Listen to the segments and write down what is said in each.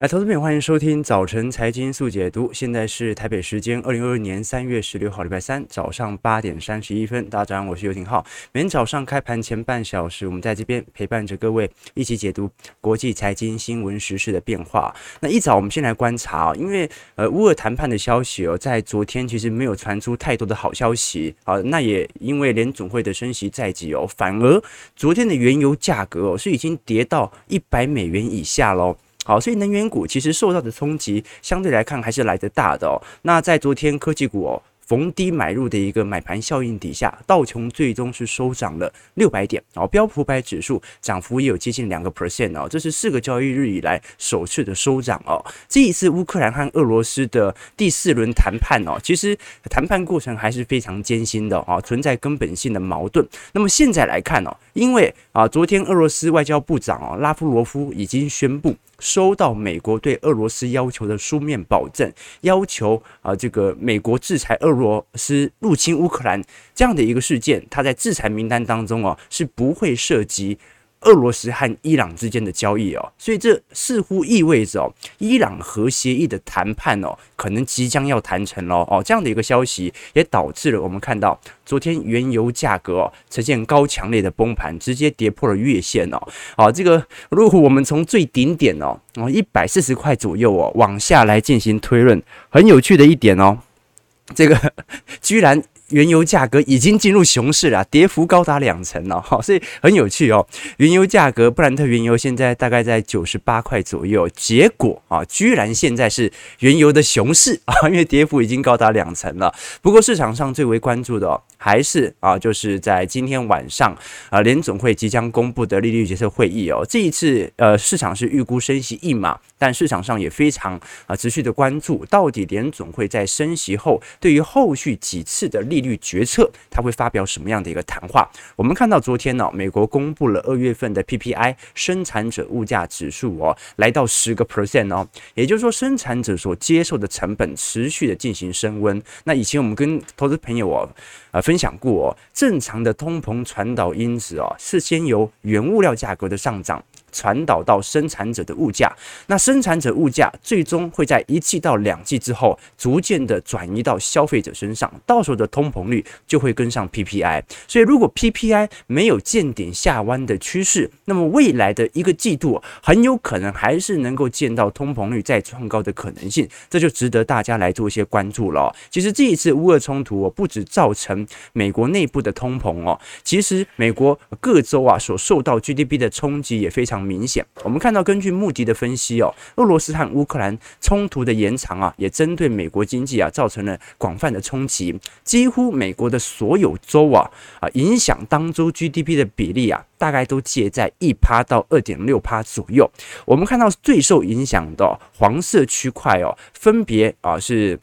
来，投资朋友，欢迎收听早晨财经速解读。现在是台北时间二零二二年三月十六号，礼拜三早上八点三十一分。大家早上，我是尤廷浩。每天早上开盘前半小时，我们在这边陪伴着各位一起解读国际财经新闻时事的变化。那一早，我们先来观察啊，因为呃，乌俄谈判的消息哦，在昨天其实没有传出太多的好消息啊。那也因为联总会的升息在即哦，反而昨天的原油价格哦，是已经跌到一百美元以下喽。好，所以能源股其实受到的冲击相对来看还是来得大的哦。那在昨天科技股哦。逢低买入的一个买盘效应底下，道琼最终是收涨了六百点，然后标普百指数涨幅也有接近两个 percent 哦，这是四个交易日以来首次的收涨哦。这一次乌克兰和俄罗斯的第四轮谈判哦，其实谈判过程还是非常艰辛的哦，存在根本性的矛盾。那么现在来看哦，因为啊，昨天俄罗斯外交部长哦拉夫罗夫已经宣布。收到美国对俄罗斯要求的书面保证，要求啊，这个美国制裁俄罗罗斯入侵乌克兰这样的一个事件，它在制裁名单当中哦，是不会涉及。俄罗斯和伊朗之间的交易哦，所以这似乎意味着哦，伊朗核协议的谈判哦，可能即将要谈成喽哦，这样的一个消息也导致了我们看到昨天原油价格哦呈现高强烈的崩盘，直接跌破了月线哦，好，这个如果我们从最顶点哦哦一百四十块左右哦往下来进行推论，很有趣的一点哦，这个 居然。原油价格已经进入熊市了，跌幅高达两成了，哈，所以很有趣哦。原油价格，布兰特原油现在大概在九十八块左右，结果啊，居然现在是原油的熊市啊，因为跌幅已经高达两成了。不过市场上最为关注的哦，还是啊，就是在今天晚上啊，联总会即将公布的利率决策会议哦。这一次呃，市场是预估升息一码，但市场上也非常啊持续的关注，到底联总会在升息后，对于后续几次的利利率决策，他会发表什么样的一个谈话？我们看到昨天呢、美国公布了二月份的 PPI 生产者物价指数哦，来到十个 percent 哦，也就是说生产者所接受的成本持续的进行升温。那以前我们跟投资朋友哦，呃分享过哦，正常的通膨传导因子哦，是先由原物料价格的上涨。传导到生产者的物价，那生产者物价最终会在一季到两季之后，逐渐的转移到消费者身上，到时候的通膨率就会跟上 PPI。所以，如果 PPI 没有见顶下弯的趋势，那么未来的一个季度很有可能还是能够见到通膨率再创高的可能性，这就值得大家来做一些关注了。其实这一次乌俄冲突哦，不止造成美国内部的通膨哦，其实美国各州啊所受到 GDP 的冲击也非常。明显，我们看到根据穆迪的分析哦，俄罗斯和乌克兰冲突的延长啊，也针对美国经济啊造成了广泛的冲击。几乎美国的所有州啊啊，影响当周 GDP 的比例啊，大概都介在一趴到二点六趴左右。我们看到最受影响的黄色区块哦，分别啊是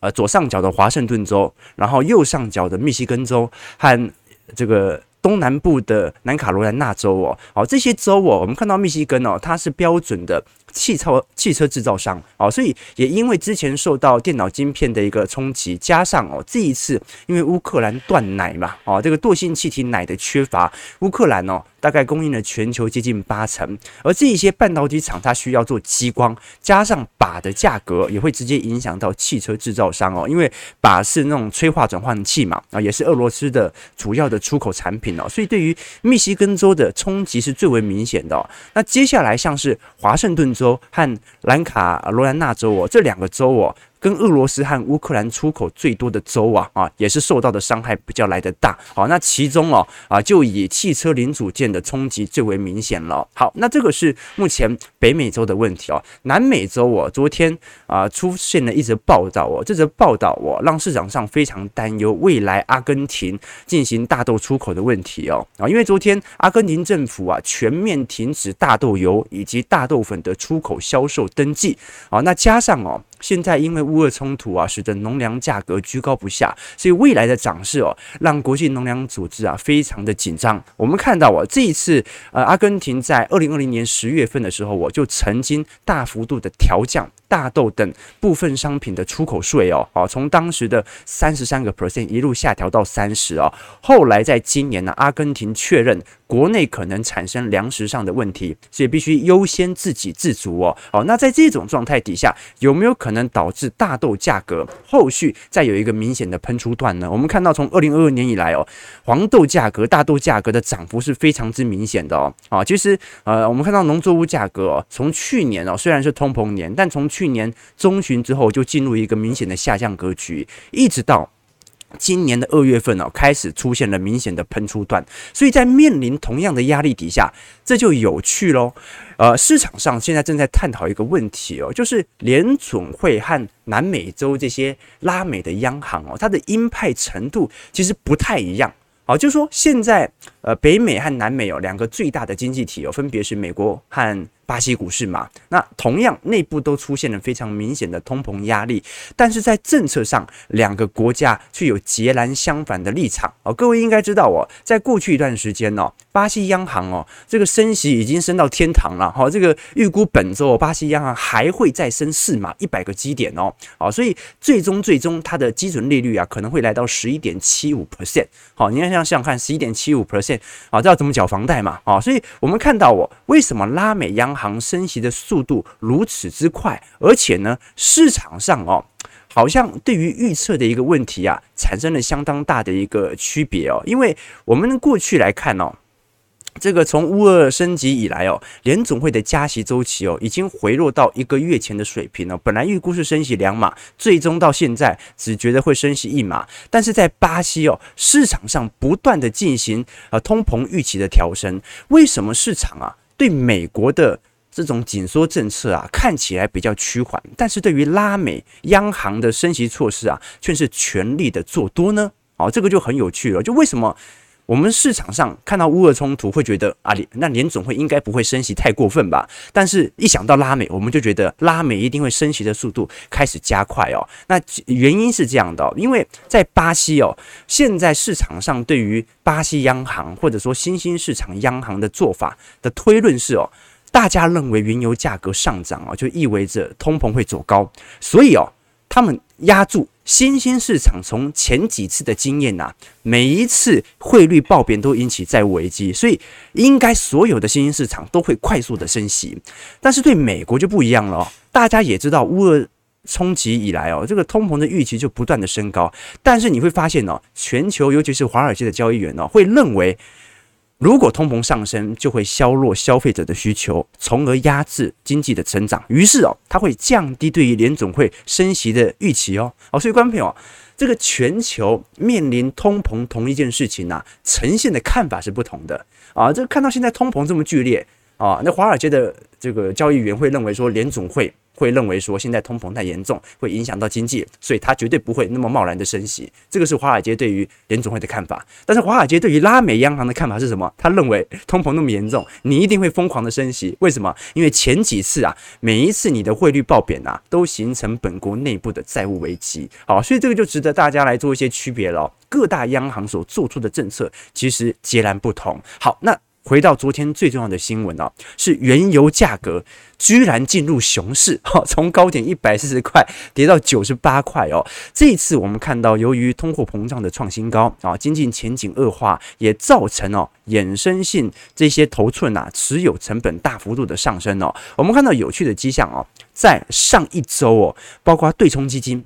呃左上角的华盛顿州，然后右上角的密西根州和这个。东南部的南卡罗来纳州哦，哦，这些州哦，我们看到密西根哦，它是标准的汽车汽车制造商哦，所以也因为之前受到电脑晶片的一个冲击，加上哦这一次因为乌克兰断奶嘛，哦这个惰性气体奶的缺乏，乌克兰哦。大概供应了全球接近八成，而这一些半导体厂它需要做激光，加上靶的价格也会直接影响到汽车制造商哦，因为靶是那种催化转换器嘛，啊，也是俄罗斯的主要的出口产品哦，所以对于密西根州的冲击是最为明显的哦。那接下来像是华盛顿州州和兰卡罗兰纳州哦，这两个州哦。跟俄罗斯和乌克兰出口最多的州啊啊，也是受到的伤害比较来得大。好，那其中哦啊，就以汽车零组件的冲击最为明显了。好，那这个是目前北美洲的问题哦。南美洲哦，昨天啊出现了一则报道哦，这则报道哦让市场上非常担忧未来阿根廷进行大豆出口的问题哦啊，因为昨天阿根廷政府啊全面停止大豆油以及大豆粉的出口销售登记啊，那加上哦。现在因为乌俄冲突啊，使得农粮价格居高不下，所以未来的涨势哦，让国际农粮组织啊非常的紧张。我们看到啊，这一次呃，阿根廷在二零二零年十月份的时候，我就曾经大幅度的调降。大豆等部分商品的出口税哦，哦，从当时的三十三个 percent 一路下调到三十哦。后来在今年呢，阿根廷确认国内可能产生粮食上的问题，所以必须优先自给自足哦。哦，那在这种状态底下，有没有可能导致大豆价格后续再有一个明显的喷出段呢？我们看到从二零二二年以来哦，黄豆价格、大豆价格的涨幅是非常之明显的哦。啊，其实呃，我们看到农作物价格哦，从去年哦，虽然是通膨年，但从去去年中旬之后就进入一个明显的下降格局，一直到今年的二月份哦，开始出现了明显的喷出段。所以在面临同样的压力底下，这就有趣喽。呃，市场上现在正在探讨一个问题哦，就是联准会和南美洲这些拉美的央行哦，它的鹰派程度其实不太一样。好，就是说现在呃，北美和南美有两个最大的经济体哦，分别是美国和。巴西股市嘛，那同样内部都出现了非常明显的通膨压力，但是在政策上，两个国家却有截然相反的立场哦。各位应该知道哦，在过去一段时间哦，巴西央行哦，这个升息已经升到天堂了哈。这个预估本周巴西央行还会再升四码一百个基点哦，好，所以最终最终它的基准利率啊可能会来到十一点七五 percent。好，你要想想看，十一点七五 percent 啊，这要怎么缴房贷嘛？啊，所以我们看到我为什么拉美央行升息的速度如此之快，而且呢，市场上哦，好像对于预测的一个问题啊，产生了相当大的一个区别哦。因为我们过去来看哦，这个从乌俄升级以来哦，联总会的加息周期哦，已经回落到一个月前的水平了。本来预估是升息两码，最终到现在只觉得会升息一码。但是在巴西哦，市场上不断的进行呃通膨预期的调升，为什么市场啊对美国的这种紧缩政策啊，看起来比较趋缓，但是对于拉美央行的升息措施啊，却是全力的做多呢？哦，这个就很有趣了。就为什么我们市场上看到乌俄冲突，会觉得啊，那联总会应该不会升息太过分吧？但是一想到拉美，我们就觉得拉美一定会升息的速度开始加快哦。那原因是这样的，因为在巴西哦，现在市场上对于巴西央行或者说新兴市场央行的做法的推论是哦。大家认为原油价格上涨啊，就意味着通膨会走高，所以哦，他们压住新兴市场。从前几次的经验呐，每一次汇率暴贬都引起债务危机，所以应该所有的新兴市场都会快速的升息。但是对美国就不一样了，大家也知道乌俄冲击以来哦，这个通膨的预期就不断的升高，但是你会发现哦，全球尤其是华尔街的交易员哦，会认为。如果通膨上升，就会削弱消费者的需求，从而压制经济的成长。于是哦，它会降低对于联总会升息的预期哦。好，所以观众朋友，这个全球面临通膨同一件事情呢、呈现的看法是不同的啊。这看到现在通膨这么剧烈啊，那华尔街的这个交易员会认为说联总会。会认为说现在通膨太严重，会影响到经济，所以他绝对不会那么贸然的升息。这个是华尔街对于联总会的看法。但是华尔街对于拉美央行的看法是什么？他认为通膨那么严重，你一定会疯狂的升息。为什么？因为前几次啊，每一次你的汇率暴贬啊，都形成本国内部的债务危机。好，所以这个就值得大家来做一些区别了。各大央行所做出的政策其实截然不同。好，那。回到昨天最重要的新闻哦，是原油价格居然进入熊市，哈，从高点一百四十块跌到九十八块哦。这一次我们看到，由于通货膨胀的创新高啊，经济前景恶化，也造成哦衍生性这些头寸啊持有成本大幅度的上升哦。我们看到有趣的迹象哦，在上一周哦，包括对冲基金。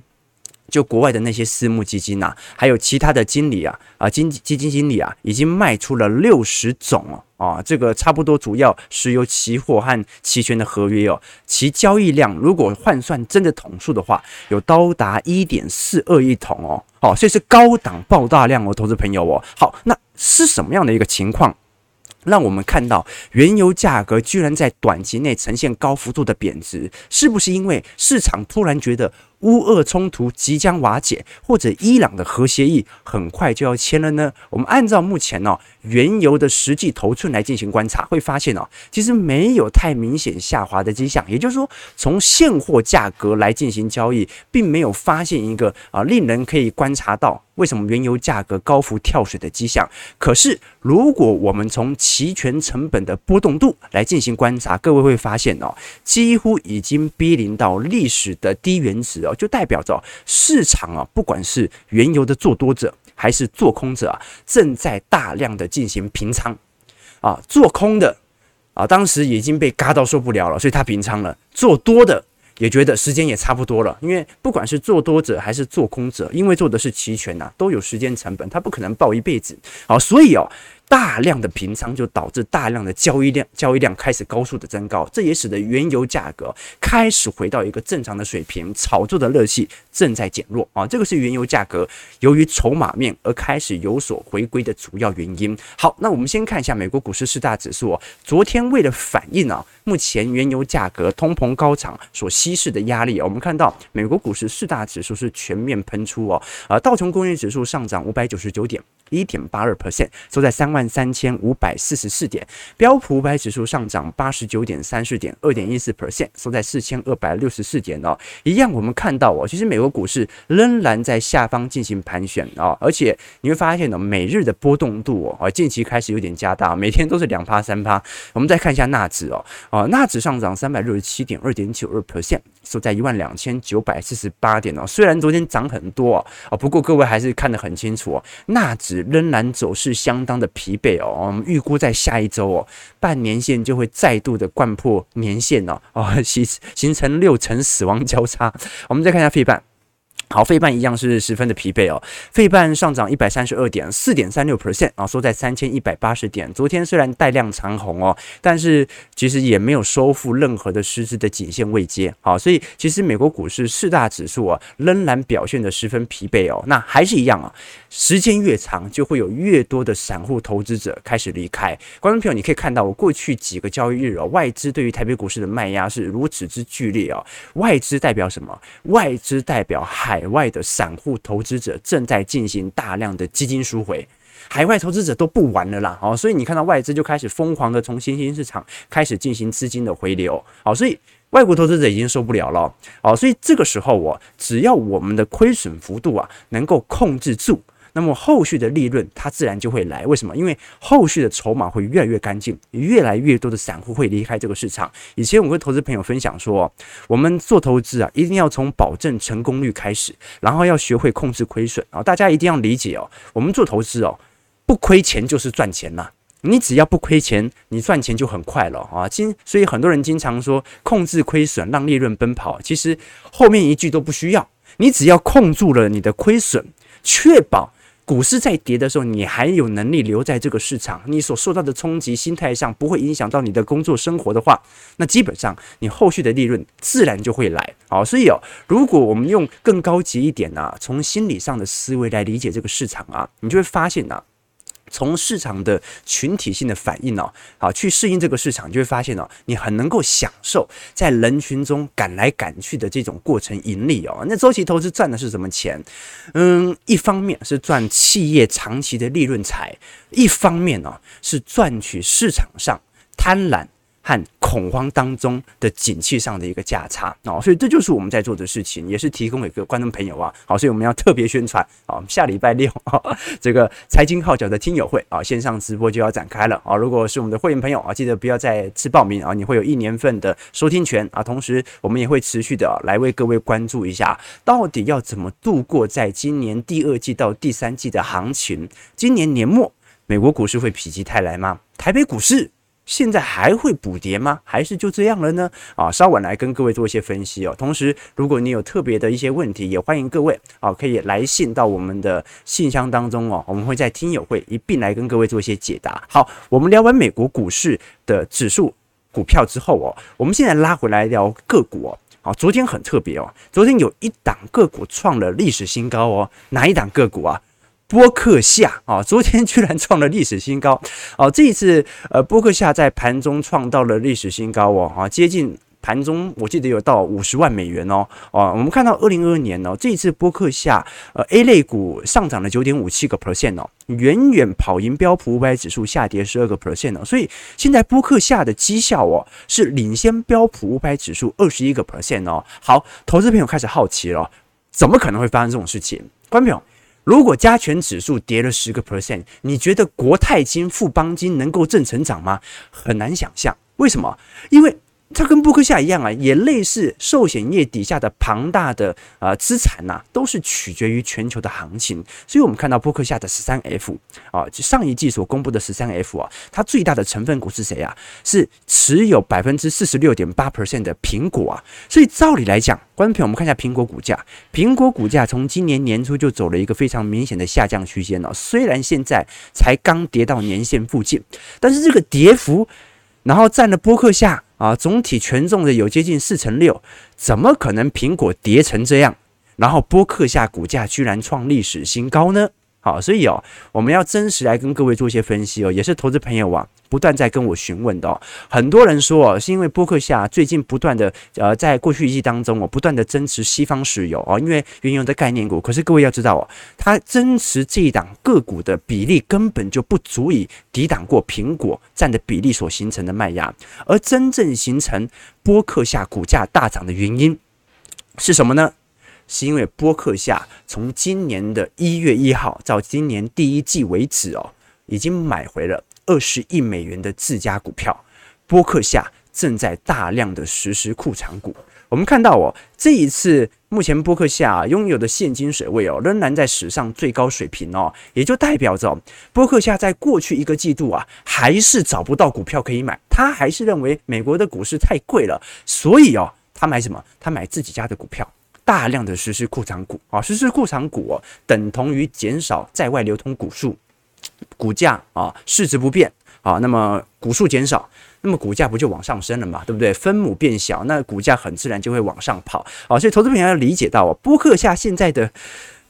就国外的那些私募基金呐，还有其他的经理啊啊，基基金经理啊，已经卖出了六十种哦啊，这个差不多主要石油期货和期权的合约哦，其交易量如果换算真的桶数的话，有高达一点四二亿桶哦，哦，所以是高档爆大量哦，投资朋友哦，好，那是什么样的一个情况？让我们看到原油价格居然在短期内呈现高幅度的贬值，是不是因为市场突然觉得乌俄冲突即将瓦解，或者伊朗的核协议很快就要签了呢？我们按照目前哦原油的实际头寸来进行观察，会发现哦，其实没有太明显下滑的迹象。也就是说，从现货价格来进行交易，并没有发现一个啊令人可以观察到为什么原油价格高幅跳水的迹象。可是，如果我们从期权成本的波动度来进行观察，各位会发现哦，几乎已经逼临到历史的低原值哦，就代表着市场啊，不管是原油的做多者还是做空者啊，正在大量的进行平仓啊，做空的啊，当时已经被嘎到受不了了，所以他平仓了；做多的也觉得时间也差不多了，因为不管是做多者还是做空者，因为做的是期权呐，都有时间成本，他不可能抱一辈子好，所以哦。大量的平仓就导致大量的交易量，交易量开始高速的增高，这也使得原油价格开始回到一个正常的水平，炒作的热气正在减弱啊，这个是原油价格由于筹码面而开始有所回归的主要原因。好，那我们先看一下美国股市四大指数哦，昨天为了反映啊，目前原油价格通膨高涨所稀释的压力，我们看到美国股市四大指数是全面喷出哦，啊，道琼工业指数上涨五百九十九点。一点八二 percent，收在三万万三千五百四十四点。标普五百指数上涨八十九点三四点，二点一四 percent，收在四千二百六十四点哦。一样，我们看到哦，其实美国股市仍然在下方进行盘旋哦，而且你会发现呢，每日的波动度哦，近期开始有点加大，每天都是两趴三趴。我们再看一下纳指哦，哦，纳指上涨三百六十七点，二点九二 percent。收在一万两千九百四十八点哦，虽然昨天涨很多哦，不过各位还是看得很清楚哦，纳指仍然走势相当的疲惫哦，我们预估在下一周哦，半年线就会再度的贯破年线哦，哦，形形成六成死亡交叉。我们再看一下费半。好，费半一样是十分的疲惫哦。费半上涨一百三十二点，四点三六 percent 啊，收在三千一百八十点。昨天虽然带量长红哦，但是其实也没有收复任何的实质的颈线位阶。好，所以其实美国股市四大指数啊，仍然表现得十分疲惫哦。那还是一样啊，时间越长，就会有越多的散户投资者开始离开。观众朋友，你可以看到我过去几个交易日哦，外资对于台北股市的卖压是如此之剧烈哦。外资代表什么？外资代表海。海外的散户投资者正在进行大量的基金赎回，海外投资者都不玩了啦，哦，所以你看到外资就开始疯狂的从新兴市场开始进行资金的回流，好，所以外国投资者已经受不了了，好，所以这个时候我只要我们的亏损幅度啊能够控制住。那么后续的利润它自然就会来，为什么？因为后续的筹码会越来越干净，越来越多的散户会离开这个市场。以前我跟投资朋友分享说，我们做投资啊，一定要从保证成功率开始，然后要学会控制亏损啊。大家一定要理解哦，我们做投资哦，不亏钱就是赚钱呐。你只要不亏钱，你赚钱就很快了啊。经所以很多人经常说控制亏损，让利润奔跑。其实后面一句都不需要，你只要控住了你的亏损，确保。股市在跌的时候，你还有能力留在这个市场，你所受到的冲击，心态上不会影响到你的工作生活的话，那基本上你后续的利润自然就会来。好，所以哦，如果我们用更高级一点啊，从心理上的思维来理解这个市场啊，你就会发现啊。从市场的群体性的反应哦，啊去适应这个市场，就会发现哦，你很能够享受在人群中赶来赶去的这种过程盈利哦。那周期投资赚的是什么钱？嗯，一方面是赚企业长期的利润财，一方面呢是赚取市场上贪婪。和恐慌当中的景气上的一个价差哦，所以这就是我们在做的事情，也是提供给各位观众朋友啊。好，所以我们要特别宣传啊，下礼拜六这个财经号角的听友会啊，线上直播就要展开了啊。如果是我们的会员朋友啊，记得不要再次报名啊，你会有一年份的收听权啊。同时，我们也会持续的来为各位关注一下，到底要怎么度过在今年第二季到第三季的行情。今年年末，美国股市会否极泰来吗？台北股市？现在还会补跌吗？还是就这样了呢？啊，稍晚来跟各位做一些分析哦。同时，如果你有特别的一些问题，也欢迎各位啊可以来信到我们的信箱当中哦。我们会在听友会一并来跟各位做一些解答。好，我们聊完美国股市的指数股票之后哦，我们现在拉回来聊个股哦。好，昨天很特别哦，昨天有一档个股创了历史新高哦。哪一档个股啊？波克夏啊，昨天居然创了历史新高哦！这一次，呃，波克夏在盘中创到了历史新高哦，啊，接近盘中我记得有到五十万美元哦。哦，我们看到二零二二年呢、哦，这一次波克夏呃 A 类股上涨了九点五七个 percent 哦，远远跑赢标普五百指数下跌十二个 percent 哦。所以现在波克夏的绩效哦是领先标普五百指数二十一个 percent 哦。好，投资朋友开始好奇了，怎么可能会发生这种事情？观众朋友。如果加权指数跌了十个 percent，你觉得国泰金、富邦金能够正成长吗？很难想象。为什么？因为它跟波克夏一样啊，也类似寿险业底下的庞大的呃资产呐、都是取决于全球的行情。所以，我们看到波克夏的十三 F 啊，上一季所公布的十三 F 啊，它最大的成分股是谁啊？是持有百分之四十六点八 percent 的苹果啊。所以，照理来讲，观众朋友，我们看一下苹果股价，苹果股价从今年年初就走了一个非常明显的下降区间了。虽然现在才刚跌到年线附近，但是这个跌幅，然后占了波克夏。啊，总体权重的有接近四成六，怎么可能苹果跌成这样？然后播客下股价居然创历史新高呢？好，所以哦，我们要真实来跟各位做一些分析哦，也是投资朋友啊不断在跟我询问的哦。很多人说哦，是因为波克夏最近不断的呃，在过去一季当中哦，不断的增持西方石油哦，因为原油的概念股。可是各位要知道哦，它增持这一档个股的比例根本就不足以抵挡过苹果占的比例所形成的卖压，而真正形成波克夏股价大涨的原因是什么呢？是因为波克夏从今年的一月一号到今年第一季为止哦，已经买回了二十亿美元的自家股票。波克夏正在大量的实施库藏股。我们看到哦，这一次目前波克夏拥有的现金水位哦，仍然在史上最高水平哦，也就代表着波克夏在过去一个季度啊，还是找不到股票可以买，他还是认为美国的股市太贵了，所以哦，他买什么？他买自己家的股票。大量的实施库藏股啊，实施库藏股，等同于减少在外流通股数，股价啊市值不变啊，那么股数减少，那么股价不就往上升了嘛，对不对？分母变小，那股价很自然就会往上跑啊。所以投资朋友要理解到哦，波克夏现在的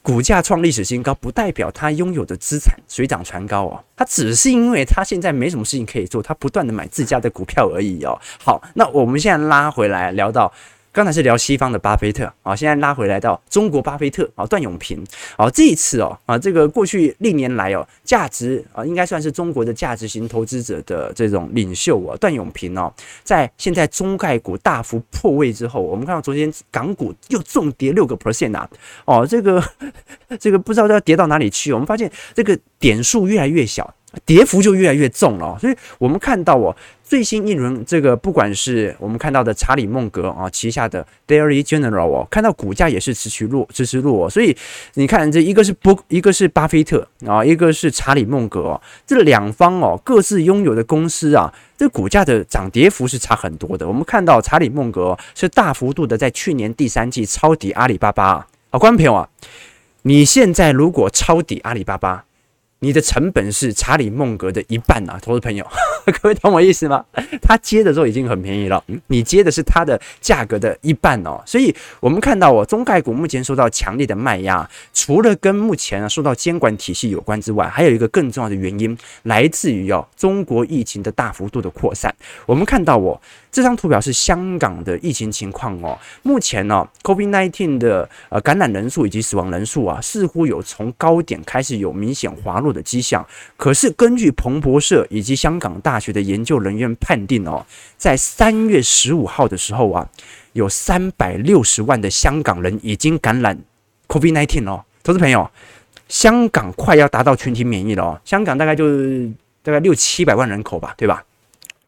股价创历史新高，不代表他拥有的资产水涨船高哦，他只是因为他现在没什么事情可以做，他不断的买自家的股票而已哦。好，那我们现在拉回来聊到。刚才是聊西方的巴菲特啊，现在拉回来到中国巴菲特啊，段永平啊，这一次哦啊，这个过去历年来哦，价值啊，应该算是中国的价值型投资者的这种领袖啊，段永平哦，在现在中概股大幅破位之后，我们看到昨天港股又重跌六个 percent 啊，哦，这个 这个不知道要跌到哪里去，我们发现这个点数越来越小。跌幅就越来越重了，所以我们看到哦，最新一轮这个不管是我们看到的查理孟格啊旗下的 Dairy General 哦，看到股价也是持续弱，持续弱，所以你看这一个是波，一个是巴菲特啊，一个是查理孟格，这两方哦各自拥有的公司啊，这股价的涨跌幅是差很多的。我们看到查理孟格是大幅度的在去年第三季抄底阿里巴巴啊，观众朋友啊，你现在如果抄底阿里巴巴，你的成本是查理孟格的一半啊，投资朋友，各位懂我意思吗？他接的时候已经很便宜了，你接的是他的价格的一半哦。所以我们看到哦，中概股目前受到强烈的卖压，除了跟目前啊受到监管体系有关之外，还有一个更重要的原因来自于哦中国疫情的大幅度的扩散。我们看到哦。这张图表是香港的疫情情况哦。目前呢，COVID-19 的呃感染人数以及死亡人数啊，似乎有从高点开始有明显滑落的迹象。可是根据彭博社以及香港大学的研究人员判定哦，在三月十五号的时候啊，有三百六十万的香港人已经感染 COVID-19 哦。投资朋友，香港快要达到群体免疫了哦。香港大概就是大概六七百万人口吧，对吧？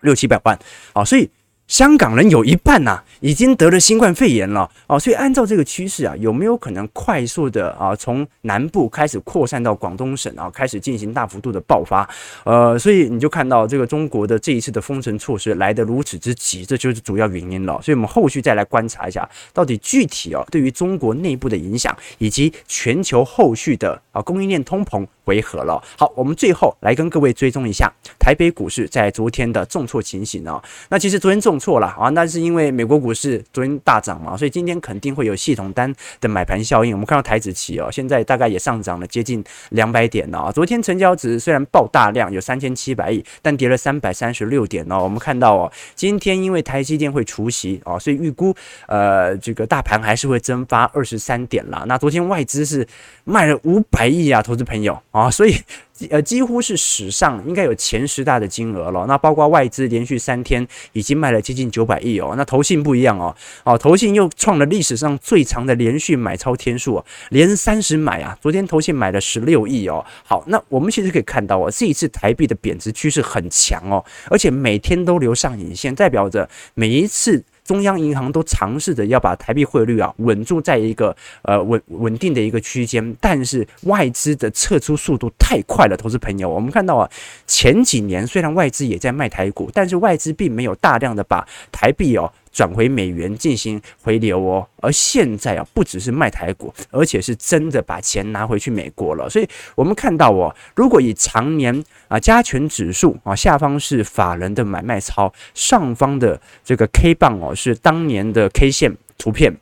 六七百万啊，所以。香港人有一半呐、已经得了新冠肺炎了哦，所以按照这个趋势啊，有没有可能快速的啊，从南部开始扩散到广东省啊，开始进行大幅度的爆发？呃，所以你就看到这个中国的这一次的封城措施来得如此之急，这就是主要原因了。所以我们后续再来观察一下，到底具体哦，对于中国内部的影响，以及全球后续的啊供应链通膨为何了？好，我们最后来跟各位追踪一下台北股市在昨天的重挫情形啊。那其实昨天重。错了啊，那是因为美国股市昨天大涨嘛，所以今天肯定会有系统单的买盘效应。我们看到台指期哦，现在大概也上涨了接近两百点了啊。昨天成交值虽然爆大量，有三千七百亿，但跌了三百三十六点哦。我们看到哦，今天因为台积电会除息啊，所以预估呃这个大盘还是会蒸发二十三点啦。那昨天外资是卖了五百亿啊，投资朋友啊，所以。呃，几乎是史上应该有前十大的金额了。那包括外资连续三天已经卖了接近九百亿哦。那投信不一样哦，哦，投信又创了历史上最长的连续买超天数，连三十买啊。昨天投信买了十六亿哦。好，那我们其实可以看到哦，这一次台币的贬值趋势很强哦，而且每天都留上影线，代表着每一次。中央银行都尝试着要把台币汇率啊稳住在一个呃稳稳定的一个区间，但是外资的撤出速度太快了。投资朋友，我们看到啊，前几年虽然外资也在卖台股，但是外资并没有大量的把台币哦。转回美元进行回流哦，而现在啊，不只是卖台股，而且是真的把钱拿回去美国了。所以，我们看到哦，如果以常年啊加权指数啊下方是法人的买卖操，上方的这个 K 棒哦是当年的 K 线图片。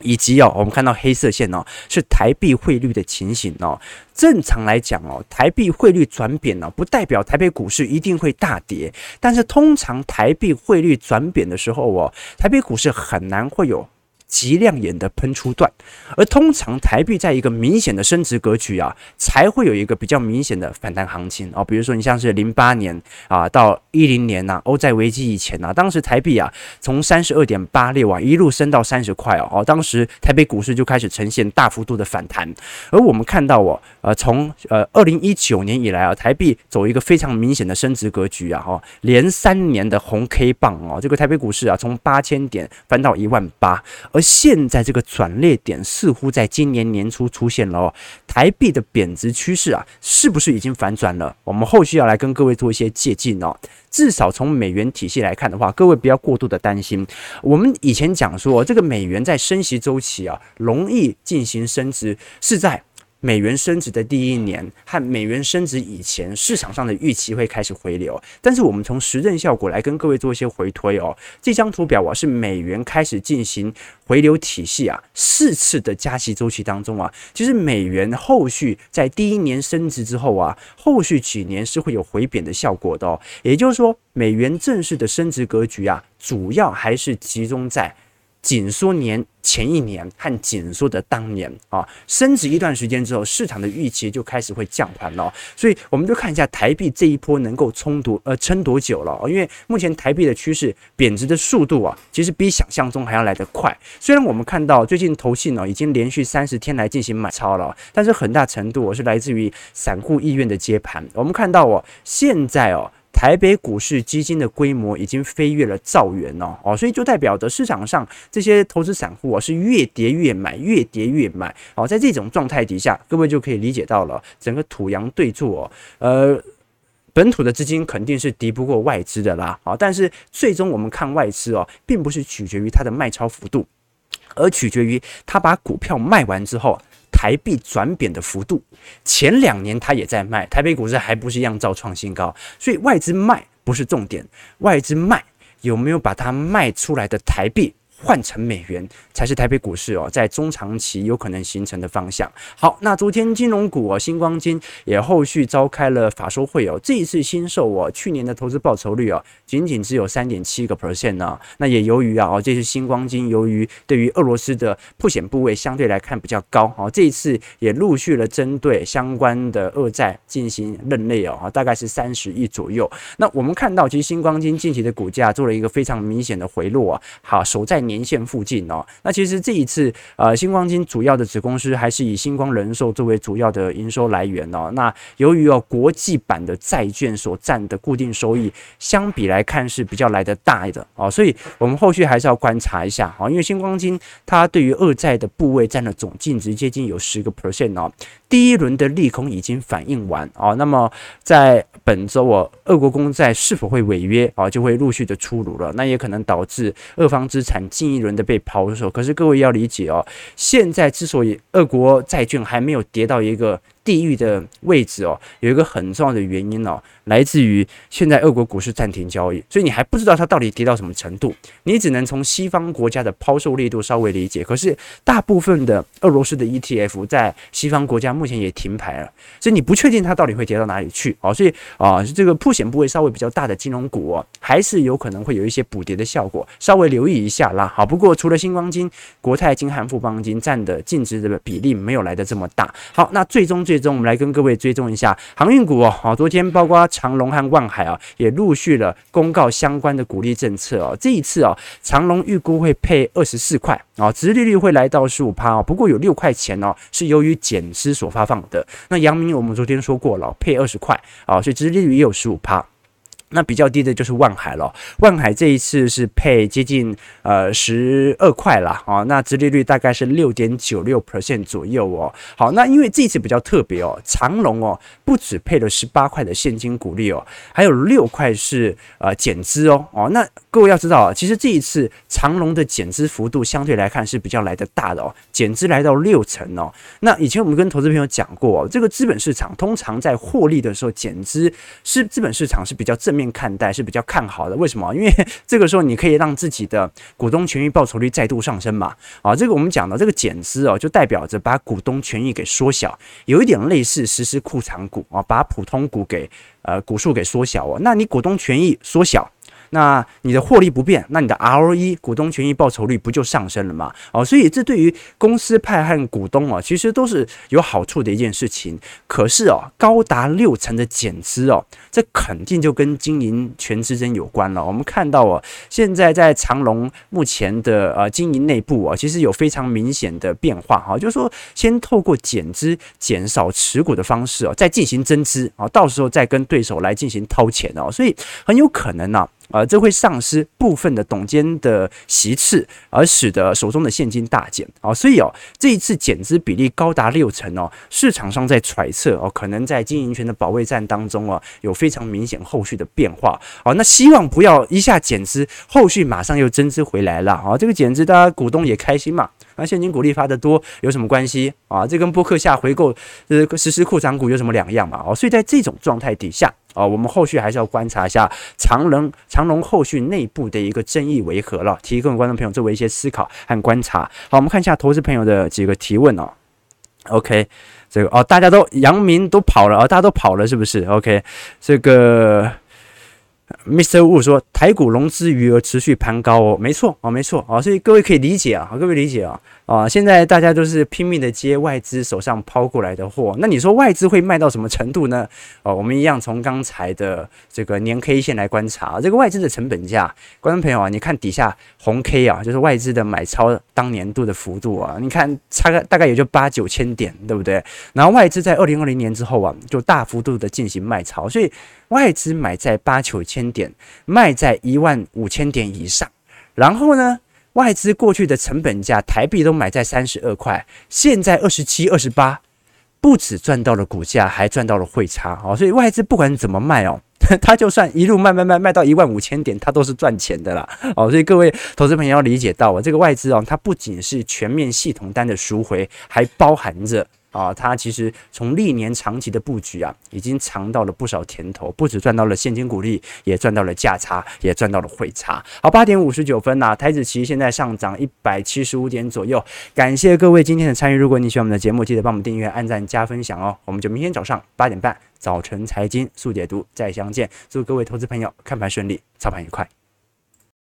以及哦，我们看到黑色线哦，是台币汇率的情形哦。正常来讲哦，台币汇率转贬呢，不代表台北股市一定会大跌。但是通常台币汇率转贬的时候哦，台北股市很难会有。极亮眼的喷出段，而通常台币在一个明显的升值格局啊，才会有一个比较明显的反弹行情啊。比如说，你像是零八年啊到一零年呐、欧债危机以前呐、当时台币啊从三十二点八六啊一路升到三十块哦，哦，当时台北股市就开始呈现大幅度的反弹。而我们看到哦，呃，从呃二零一九年以来啊，台币走一个非常明显的升值格局啊，哈，连三年的红 K 棒哦，这个台北股市啊从八千点翻到一万八，而现在这个转捩点似乎在今年年初出现了哦，台币的贬值趋势啊，是不是已经反转了？我们后续要来跟各位做一些借鉴哦。至少从美元体系来看的话，各位不要过度的担心。我们以前讲说，这个美元在升息周期啊，容易进行升值，是在。美元升值的第一年和美元升值以前，市场上的预期会开始回流。但是我们从实证效果来跟各位做一些回推哦。这张图表啊，是美元开始进行回流体系啊，四次的加息周期当中啊，其实美元后续在第一年升值之后啊，后续几年是会有回贬的效果的哦。也就是说，美元正式的升值格局啊，主要还是集中在。紧缩年前一年和紧缩的当年啊，升值一段时间之后，市场的预期就开始会降盘了。所以我们就看一下台币这一波能够冲多呃撑多久了。因为目前台币的趋势贬值的速度啊，其实比想象中还要来得快。虽然我们看到最近投信呢已经连续三十天来进行买超了，但是很大程度我是来自于散户意愿的接盘。我们看到哦，现在哦。台北股市基金的规模已经飞跃了兆元哦哦，所以就代表着市场上这些投资散户啊是越跌越买，越跌越买哦。在这种状态底下，各位就可以理解到了整个土洋对坐哦，呃，本土的资金肯定是敌不过外资的啦啊。但是最终我们看外资哦，并不是取决于它的卖超幅度，而取决于它把股票卖完之后。台币转贬的幅度，前两年它也在卖，台北股市还不是一样照创新高，所以外资卖不是重点，外资卖有没有把它卖出来的台币换成美元才是台北股市哦，在中长期有可能形成的方向。好，那昨天金融股哦，新光金也后续召开了法说会哦，这一次新售哦，去年的投资报酬率哦，仅仅只有三点七个 percent 呢。那也由于啊，哦，这是新光金，由于对于俄罗斯的破险部位相对来看比较高哦，这一次也陆续了针对相关的二债进行认类哦，大概是三十亿左右。那我们看到，其实新光金近期的股价做了一个非常明显的回落啊，好，守在。年线附近哦，那其实这一次呃，星光金主要的子公司还是以星光人寿作为主要的营收来源哦。那由于哦，国际版的债券所占的固定收益相比来看是比较来得大的哦，所以我们后续还是要观察一下哦，因为星光金它对于二债的部位占了总净值接近有十个 percent 哦。第一轮的利空已经反映完哦，那么在本周哦，俄国公债是否会违约啊，就会陆续的出炉了。那也可能导致俄方资产新一轮的被抛售。可是各位要理解哦，现在之所以俄国债券还没有跌到一个地域的位置哦，有一个很重要的原因哦，来自于现在俄国股市暂停交易，所以你还不知道它到底跌到什么程度，你只能从西方国家的抛售力度稍微理解。可是大部分的俄罗斯的 ETF 在西方国家目前也停牌了，所以你不确定它到底会跌到哪里去哦。所以啊，这个破险部位稍微比较大的金融股哦，还是有可能会有一些补跌的效果，稍微留意一下啦。好，不过除了新光金、国泰金汉富邦金占的净值的比例没有来的这么大。好，那最终最终我们来跟各位追踪一下航运股哦。好，昨天包括长隆和万海啊，也陆续了公告相关的鼓励政策哦。这一次哦，长隆预估会配二十四块啊，殖利率会来到十五趴哦。不过有六块钱哦，是由于减资所发放的。那阳明我们昨天说过了，配二十块啊，所以殖利率也有十五趴。那比较低的就是万海了，万海这一次是配接近呃十二块啦，啊，那殖利率大概是六点九六 percent 左右哦。好，那因为这一次比较特别哦，长荣哦不止配了十八块的现金股利哦，还有六块是呃减资哦。哦，那各位要知道啊，其实这一次长荣的减资幅度相对来看是比较来得大的哦，减资来到六成哦。那以前我们跟投资朋友讲过，这个资本市场通常在获利的时候减资是资本市场是比较正。面看待是比较看好的，为什么？因为这个时候你可以让自己的股东权益报酬率再度上升嘛。啊，这个我们讲的这个减资哦，就代表着把股东权益给缩小，有一点类似实施库藏股啊，把普通股给呃股数给缩小哦。那你股东权益缩小。那你的获利不变，那你的 ROE 股东权益报酬率不就上升了吗？哦，所以这对于公司派和股东啊，其实都是有好处的一件事情。可是哦，高达六成的减资哦，这肯定就跟经营权之争有关了。我们看到哦，现在在长隆目前的呃经营内部啊，其实有非常明显的变化哈，就是说先透过减资减少持股的方式哦，再进行增资啊，到时候再跟对手来进行掏钱哦，所以很有可能呢。呃，这会丧失部分的董监的席次，而使得手中的现金大减啊。所以哦，这一次减资比例高达六成哦，市场上在揣测哦，可能在经营权的保卫战当中啊，有非常明显后续的变化。哦，那希望不要一下减资，后续马上又增资回来了啊。这个减资，大家股东也开心嘛。那现金股利发得多有什么关系啊？这跟波克夏回购呃实施库藏股有什么两样嘛？哦，所以在这种状态底下。啊，我们后续还是要观察一下长龙长龙后续内部的一个争议为何了，提供观众朋友作为一些思考和观察。好，我们看一下投资朋友的几个提问哦。OK，这个哦，大家都阳明都跑了哦，大家都跑了是不是？OK，这个。Mr. Wu 说，台股融资余额持续攀高哦，没错哦，没错哦，所以各位可以理解啊，各位理解啊啊，现在大家都是拼命的接外资手上抛过来的货，那你说外资会卖到什么程度呢？哦，我们一样从刚才的这个年 K 线来观察，这个外资的成本价，观众朋友啊，你看底下红 K 啊，就是外资的买超当年度的幅度啊，你看差个大概也就八九千点，对不对？然后外资在二零二零年之后啊，就大幅度的进行卖超，所以。外资买在八九千点，卖在一万五千点以上。然后呢，外资过去的成本价台币都买在三十二块，现在二十七、二十八，不止赚到了股价，还赚到了汇差哦。所以外资不管怎么卖哦，它就算一路卖卖卖卖到一万五千点，它都是赚钱的啦哦。所以各位投资朋友要理解到啊，这个外资哦，它不仅是全面系统单的赎回，还包含着。啊，它其实从历年长期的布局啊，已经尝到了不少甜头，不止赚到了现金股利，也赚到了价差，也赚到了汇差。好，八点五十九分呐、台子期现在上涨一百七十五点左右。感谢各位今天的参与，如果你喜欢我们的节目，记得帮我们订阅、按赞、加分享哦。我们就明天早上八点半早晨财经速解读再相见。祝各位投资朋友看盘顺利，操盘愉快。